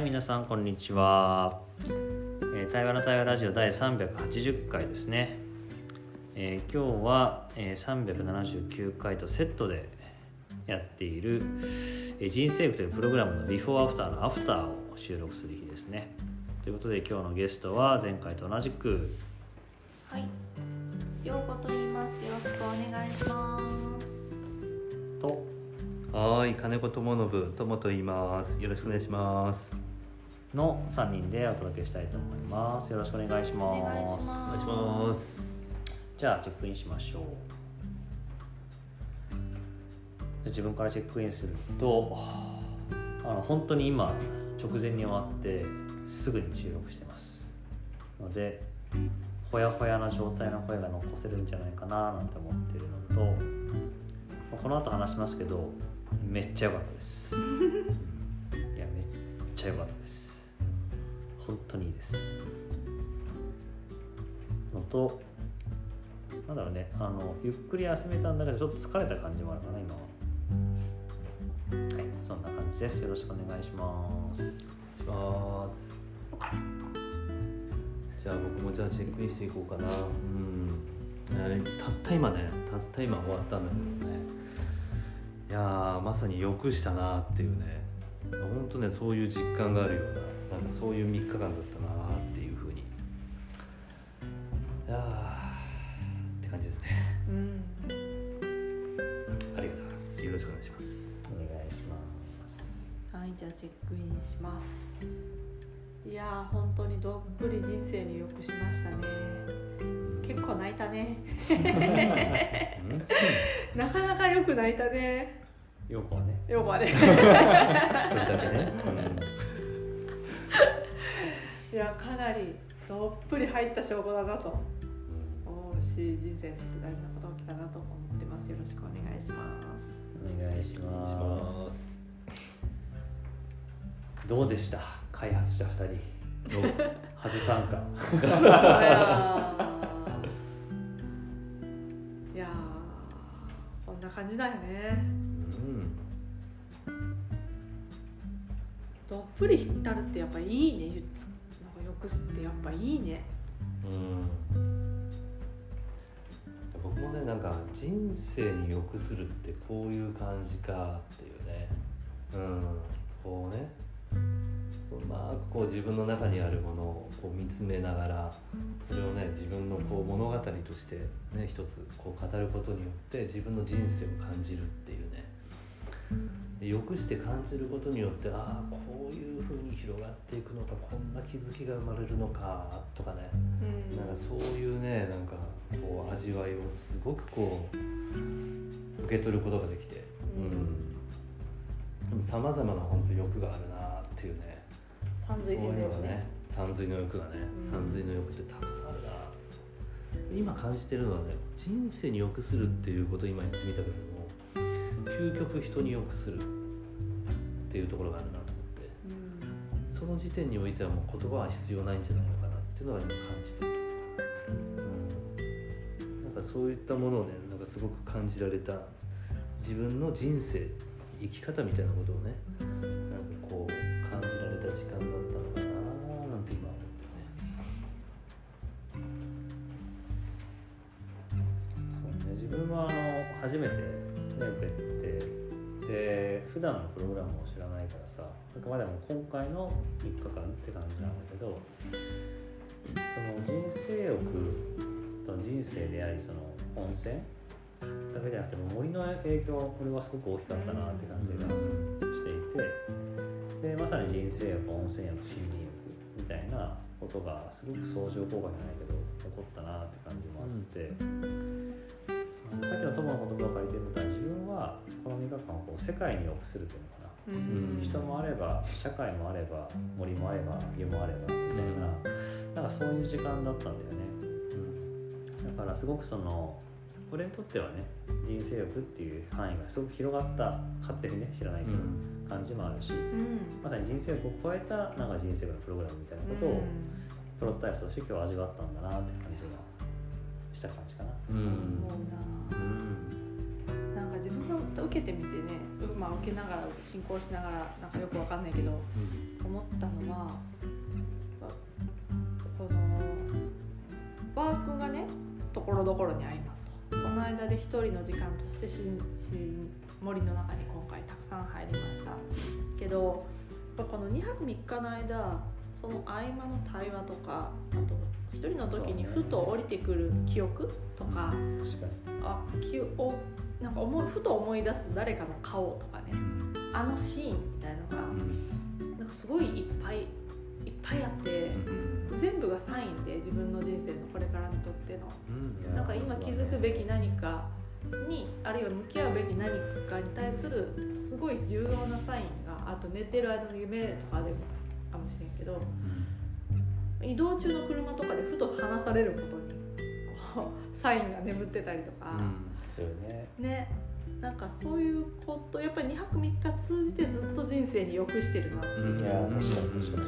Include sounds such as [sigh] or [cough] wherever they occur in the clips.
はい皆さんこんにちは、えー、対話の対話ラジオ第380回ですね、えー、今日は、えー、379回とセットでやっている、えー、人生部というプログラムのビフォーアフターのアフターを収録する日ですね。ということで今日のゲストは前回と同じくはい。ようこと言います。よろしくお願いします。と。はい金子智信友と言います。よろしくお願いしますの3人でお届けしたいと思います。よろしくお願いします。お願いしおます。じゃあチェックインしましょう。で自分からチェックインするとあの本当に今直前に終わってすぐに収録してますのでほやほやな状態の声が残せるんじゃないかななんて思っているのとこの後話しますけどめっちゃ良かったです。[laughs] いやめっちゃ良かったです本当にいいです。のとなんだろうね。あのゆっくり休めたんだけどちょっと疲れた感じもあるかな今は。はいそんな感じです。よろしくお願いします。します。じゃあ僕もじゃあチェックインしていこうかな。うん、たった今ねたった今終わったんだけどね。いやーまさによくしたなっていうね。本当ねそういう実感があるような。なんかそういう3日間だったなっていうふうに。いやーって感じですね。うん。ありがとうございます。よろしくお願いします。お願いします。はいじゃあチェックインします。いやー本当にどっぷり人生によくしましたね。結構泣いたね。うん。[laughs] なかなかよく泣いたね。よくはね。よくはね。[laughs] それだけね、いやかなりどっぷり入った証拠だなと。思うし人生にとって大事なことが起きたなと思ってます。よろしくお願いします。お願いしまます。すどうでした?開発者2人。初参加いやこんな感じだよね。うん。どっぷり浸るってやっぱいいねゆつなんかよくすってやっぱいいね。うん。僕もねなんか人生に良くするってこういう感じかっていうね。うん。こうね。うまくこう自分の中にあるものをこう見つめながらそれをね自分のこう物語としてね一つこう語ることによって自分の人生を感じるっていうね。でよくして感じることによってああこういうふうに広がっていくのかこんな気づきが生まれるのかとかね。うん。なんかそういうねなんかこう味わいをすごくこう受け取ることができて。うん。さまざまな本当欲があるなっていうね。三そうのがね三髄の欲がねうん。三髄の欲ってたくさんあるな。今感じてるのはね人生に良くするっていうことを今言ってみたけれども究極人に良くするっていうところがあるなと思って。うんその時点においてはもう言葉は必要ないんじゃないのかなっていうのは今感じてるうん。なんかそういったものをねなんかすごく感じられた自分の人生生き方みたいなことをねあくまでも今回の3日間って感じなんだけどその人生欲と人生でありその温泉だけじゃなくても森の影響これはすごく大きかったなって感じがしていてでまさに人生欲温泉欲森林欲みたいなことがすごく相乗効果じゃないけど起こったなって感じもあって。さっきの友の言葉を借りてるのは自分はこの3日間をこう世界に良くするというのか、人もあれば社会もあれば森もあれば湯もあればみたいな、なんかそういう時間だったんだよね。だからすごくその俺にとってはね人生欲っていう範囲がすごく広がった勝手にね知らないけど、感じもあるしうん。まさに人生欲を超えたなんか人生のプログラムみたいなことをプロトタイプとして今日味わったんだなって感じがした感じかな、うん。思うなうん自分受けてみてね、まあ、受けながら進行しながらなんかよくわかんないけど思ったのはこのワークがねところどころにありますと。その間で一人の時間としてしし森の中に今回たくさん入りました。けどこの2泊3日の間その合間の対話とかあと一人の時にふと降りてくる記憶とかあ記をなんか思いふと思い出す誰かの顔とかね。あのシーンみたいなのがなんかすごいいっぱいいっぱいあって全部がサインで自分の人生のこれからにとっての。なんか今気づくべき何かにあるいは向き合うべき何かに対するすごい重要なサインがあと寝てる間の夢とかでもかもしれんけど、移動中の車とかでふと話されることにこうサインが眠ってたりとか、そうね。ね。なんかそういうことやっぱり2泊3日通じてずっと人生に良くしてるなって。いう、いや確かに。確か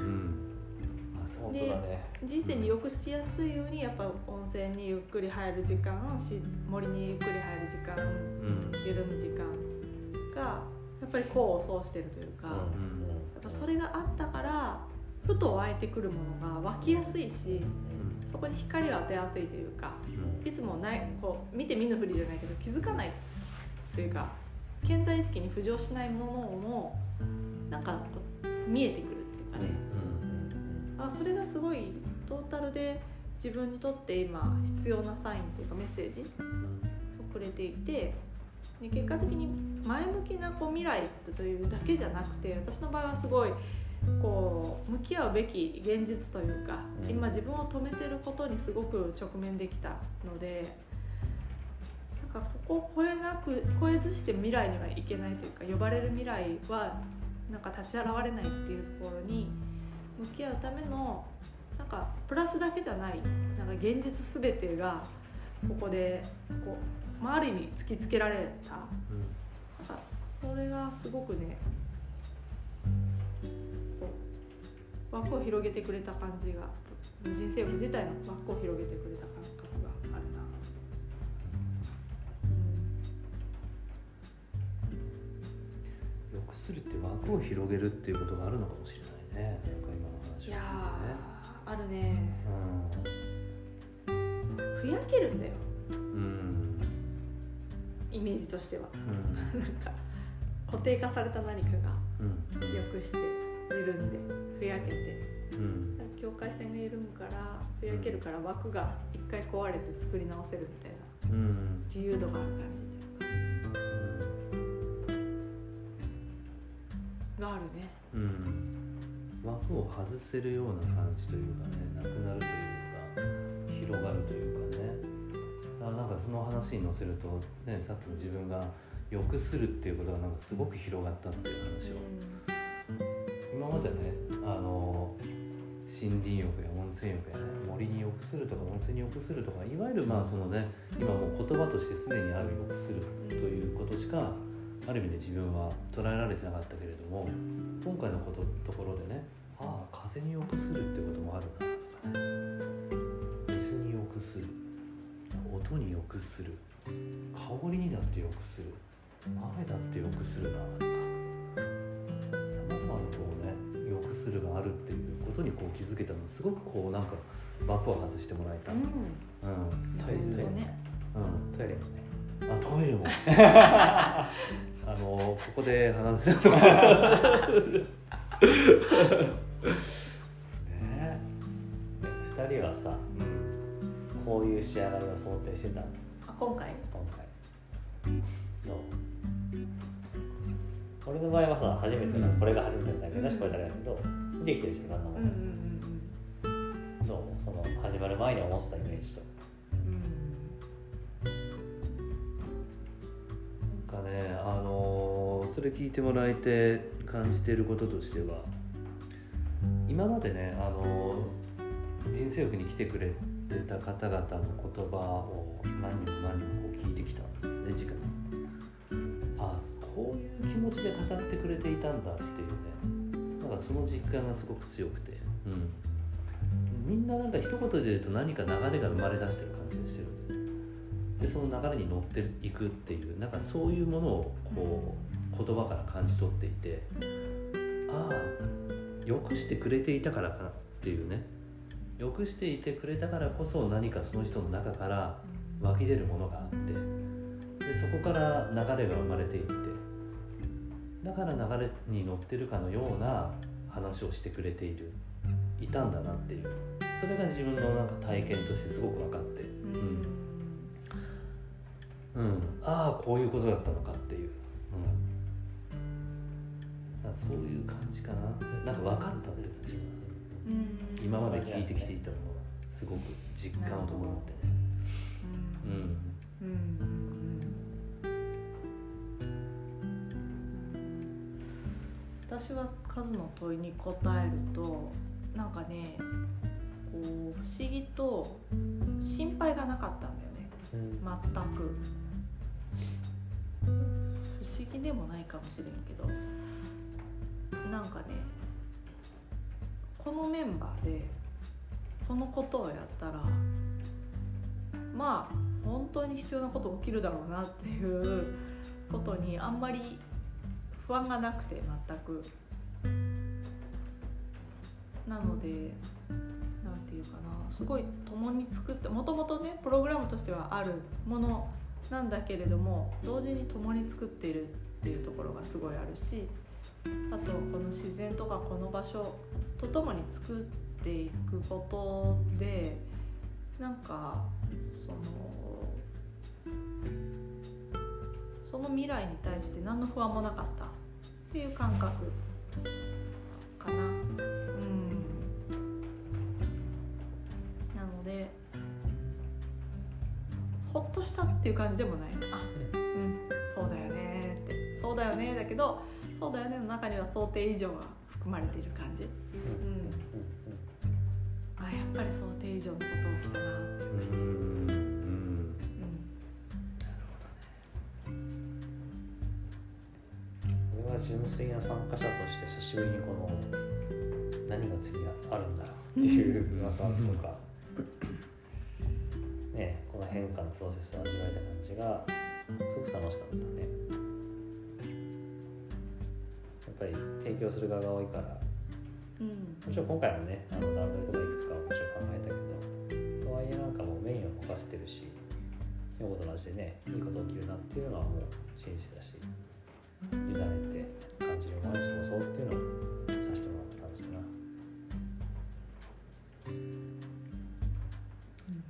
に、で、ね、人生に良くしやすいようにやっぱ温泉にゆっくり入る時間し森にゆっくり入る時間、うん、緩む時間がやっぱり功を奏してるというか、うん、やっぱそれがあったからふと湧いてくるものが湧きやすいし、そこに光を当てやすいというか、いつもないこう見て見ぬふりじゃないけど気づかないというか健在意識に浮上しないものもなんか見えてくるっていうかね、あそれがすごいトータルで自分にとって今必要なサインというかメッセージをくれていて結果的に前向きなこう未来というだけじゃなくて私の場合はすごいこう向き合うべき現実というか、今自分を止めてることにすごく直面できたのでなんかここを超えなく超えずして未来にはいけないというか呼ばれる未来はなんか立ち現れないっていうところに向き合うためのなんかプラスだけじゃないなんか現実全てがここでこう、まあ、ある意味突きつけられた、なんかそれがすごくね枠を広げてくれた感じが人生欲自体の枠を広げてくれた感覚があるな。よくするって枠を広げるっていうことがあるのかもしれないね。なんか今の話いやあるね、うん、ふやけるんだよ、うん、イメージとしては、うん、[laughs] なんか固定化された何かがよくして緩んでふやけて、うん、境界線が緩むからふやけるから枠が一回壊れて作り直せるみたいな、うん、自由度がある感じっていうか、があるね、うん、枠を外せるような感じというかねなくなるというか広がるというかね。あなんかその話に乗せると、ね、さっきの自分が良くするっていうことがなんかすごく広がったっていう話を、今までねあの森林浴や温泉浴やね森に良くするとか温泉に良くするとかいわゆるまあそのね今もう言葉としてすでにある良くするということしかある意味で自分は捉えられてなかったけれども今回のことところでねああ風に良くするってこともあるなとかね水に良くする音に良くする香りにだって良くする雨だってよくするなとかうねよくするがあるっていうことにこう気づけたのすごくこうなんか枠を外してもらえた、うん、うん、トイレね、うん、トイレもね。[laughs] あトイレも。[laughs] あのここで話すとかね。2人はさ、うん、こういう仕上がりを想定してたあ今回？今回。どう？俺の場合はさ初めてだこれが初めてだけど、しこれだけだけどできてるしいろんなもの、どうその始まる前に思ってたイメージと、なんかねあのー、それ聞いてもらえて感じていることとしては今までねあのー、人生欲に来てくれてた方々の言葉を何人も何人もこう聞いてきた。んですね直に。こういう気持ちで語ってくれていたんだっていうね。なんかその実感がすごく強くて、うん、みんななんか一言で言うと何か流れが生まれ出してる感じがしてるんででその流れに乗っていくっていうなんかそういうものをこう言葉から感じ取っていてああよくしてくれていたからかなっていうね。よくしていてくれたからこそ何かその人の中から湧き出るものがあってでそこから流れが生まれていってだから流れに乗ってるかのような話をしてくれているいたんだなっていう。それが自分のなんか体験としてすごく分かって、うん、うん、ああこういうことだったのかっていう、うん、そういう感じかな。なんか分かったっていう感じ、うん、今まで聞いてきていたものがすごく実感を伴ってね。うん、うん私は数の問いに答えるとなんかねこう不思議と心配がなかったんだよね、うん、全く。不思議でもないかもしれんけどなんかねこのメンバーでこのことをやったらまあ本当に必要なこと起きるだろうなっていうことにあんまり不安がなくて全く。なので何て言うかなすごい共に作ってもともとねプログラムとしてはあるものなんだけれども同時に共に作っているっていうところがすごいあるしあとこの自然とかこの場所とともに作っていくことでなんかそのその未来に対して何の不安もなかった。っていう感覚。かな。ほっとしたっていう感じでもない。あうん。そうだよねって。そうだよねだけどそうだよねの中には想定以上が含まれている感じ、うん、あやっぱり想定以上のこと起きたな俺は純粋な参加者として久しぶりにこの何が次あるんだろうっていうワクワクとか [laughs] ね、この変化のプロセスを味わえた感じがすごく楽しかったね。やっぱり提供する側が多いから、うん、もちろん今回もねあの段取りとかいくつかもちろん考えたけどとはいえなんかもうメインを任せてるし女房と同じでねいいこと起きるなっていうのはもう信じたし委ねて感じるままに過ごそうっていうのを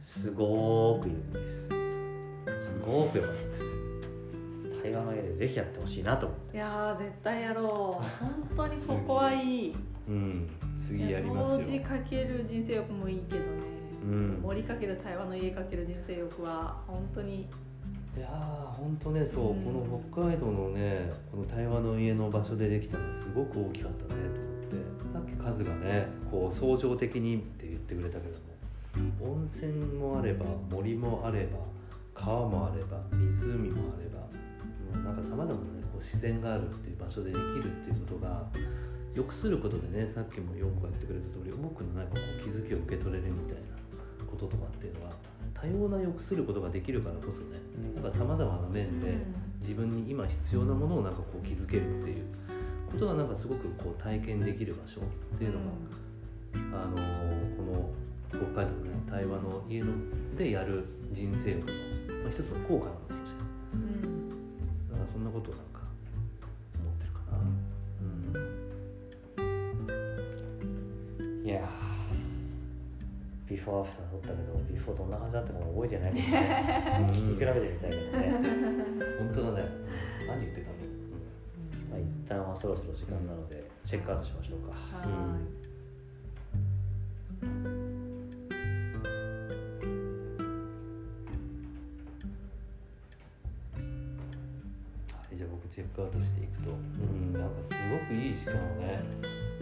すごくいいです。すごく良かったです。対話の絵でぜひやってほしいなと思っていや絶対やろう。本当にここはいい。うん次やりますよ。当時かける人生欲もいいけどね、うん、森かける対話の家かける人生欲は本当にいやー本当ねそう、うん、この北海道のねこの対話の家の場所でできたのすごく大きかったねと思って。さっきカズがねこう相乗的にって言ってくれたけども温泉もあれば森もあれば川もあれば湖もあればなんかさまざまな、ね、こう自然があるっていう場所でできるっていうことが良くすることでねさっきもよくやってくれた通り多くのなんかこう気づきを受け取れるみたいなこととかっていうのは多様な良くすることができるからこそねなんかさまざまな面で自分に今必要なものをなんかこう気づけるっていうことがなんかすごくこう体験できる場所っていうのが、あのー、この北海道のね対話の家のでやる人生浴の、まあ、一つの効果なのかもしれない、うん、だからそんなことをビフォーアフター撮ったけどビフォーどんな感じだったかも覚えてないけどね。[laughs] 聞き比べてみたいけどね。本当だね。何言ってたの、うん。まあ、一旦はそろそろ時間なので、チェックアウトしましょうか。はい、チェックアウトしていくと、うん、なんかすごくいい時間をね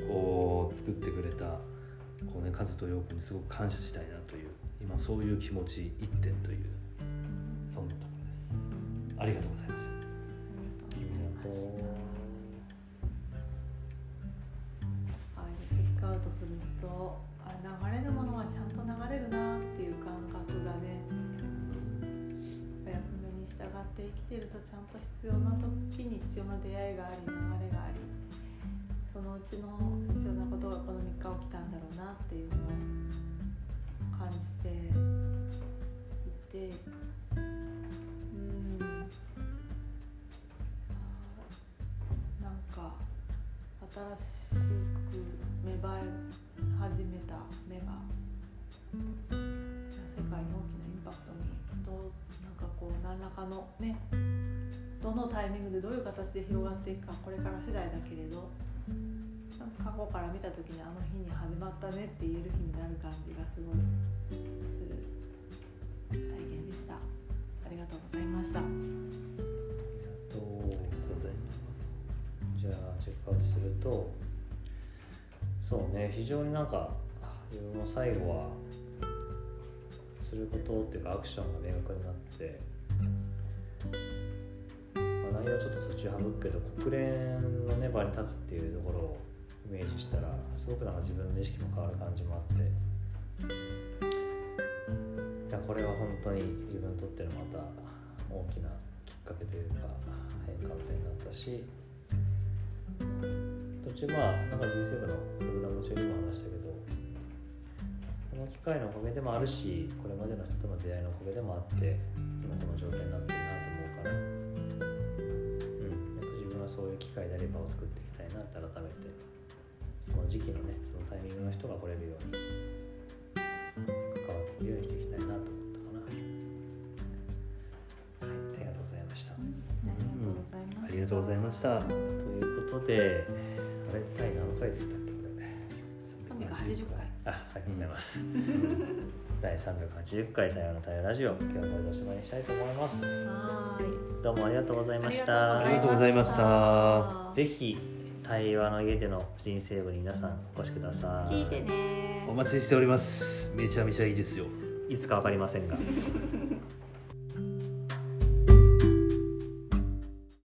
こう作ってくれたこう、ね、カズとヨークにすごく感謝したいなという今そういう気持ち一点というそんなところです。ありがとうございました。あチェックアウトするとあ流れるものはちゃんと流れるなっていう感覚がねお役目に従って生きてるとちゃんと必要な時に必要な出会いがあり流れがありそのうちの必要なことがこの3日起き新しく芽生え始めた芽が世界に大きなインパクトにどうなんかこう何らかのねどのタイミングでどういう形で広がっていくかこれから次第だけれど過去から見た時にあの日に始まったねって言える日になる感じがすごいする。体験でしたありがとうございました。じゃあチェックアウトするとそうね非常になんか自分も最後はすることっていうかアクションが明確になって、まあ、内容はちょっと途中省くけど国連のね場に立つっていうところをイメージしたらすごくなんか自分の意識も変わる感じもあっていやこれは本当に自分にとってのまた大きなきっかけというか変化点になったし途中まあなんか人生部のプログラム中にも話したけどこの機会のおかげでもあるしこれまでの人との出会いのおかげでもあって今この状態になってるなと思うから、うん、やっぱ自分はそういう機会であればを作っていきたいなって改めてその時期のねそのタイミングの人が来れるように関わっていくようにしていきたいなと思ったかな。はいありがとうございました、ありがとうございました、ということであれ第何回でしたっけこれ。380回あありがとうございます、[laughs] 第380回対話の対話ラジオ今日はこれでおしまいにしたいと思います。はい。どうもありがとうございました。ありがとうございました。ぜひ対話の家での人生部に皆さんお越しください。聞いてね。お待ちしております。めちゃめちゃいいですよ。いつかわかりませんが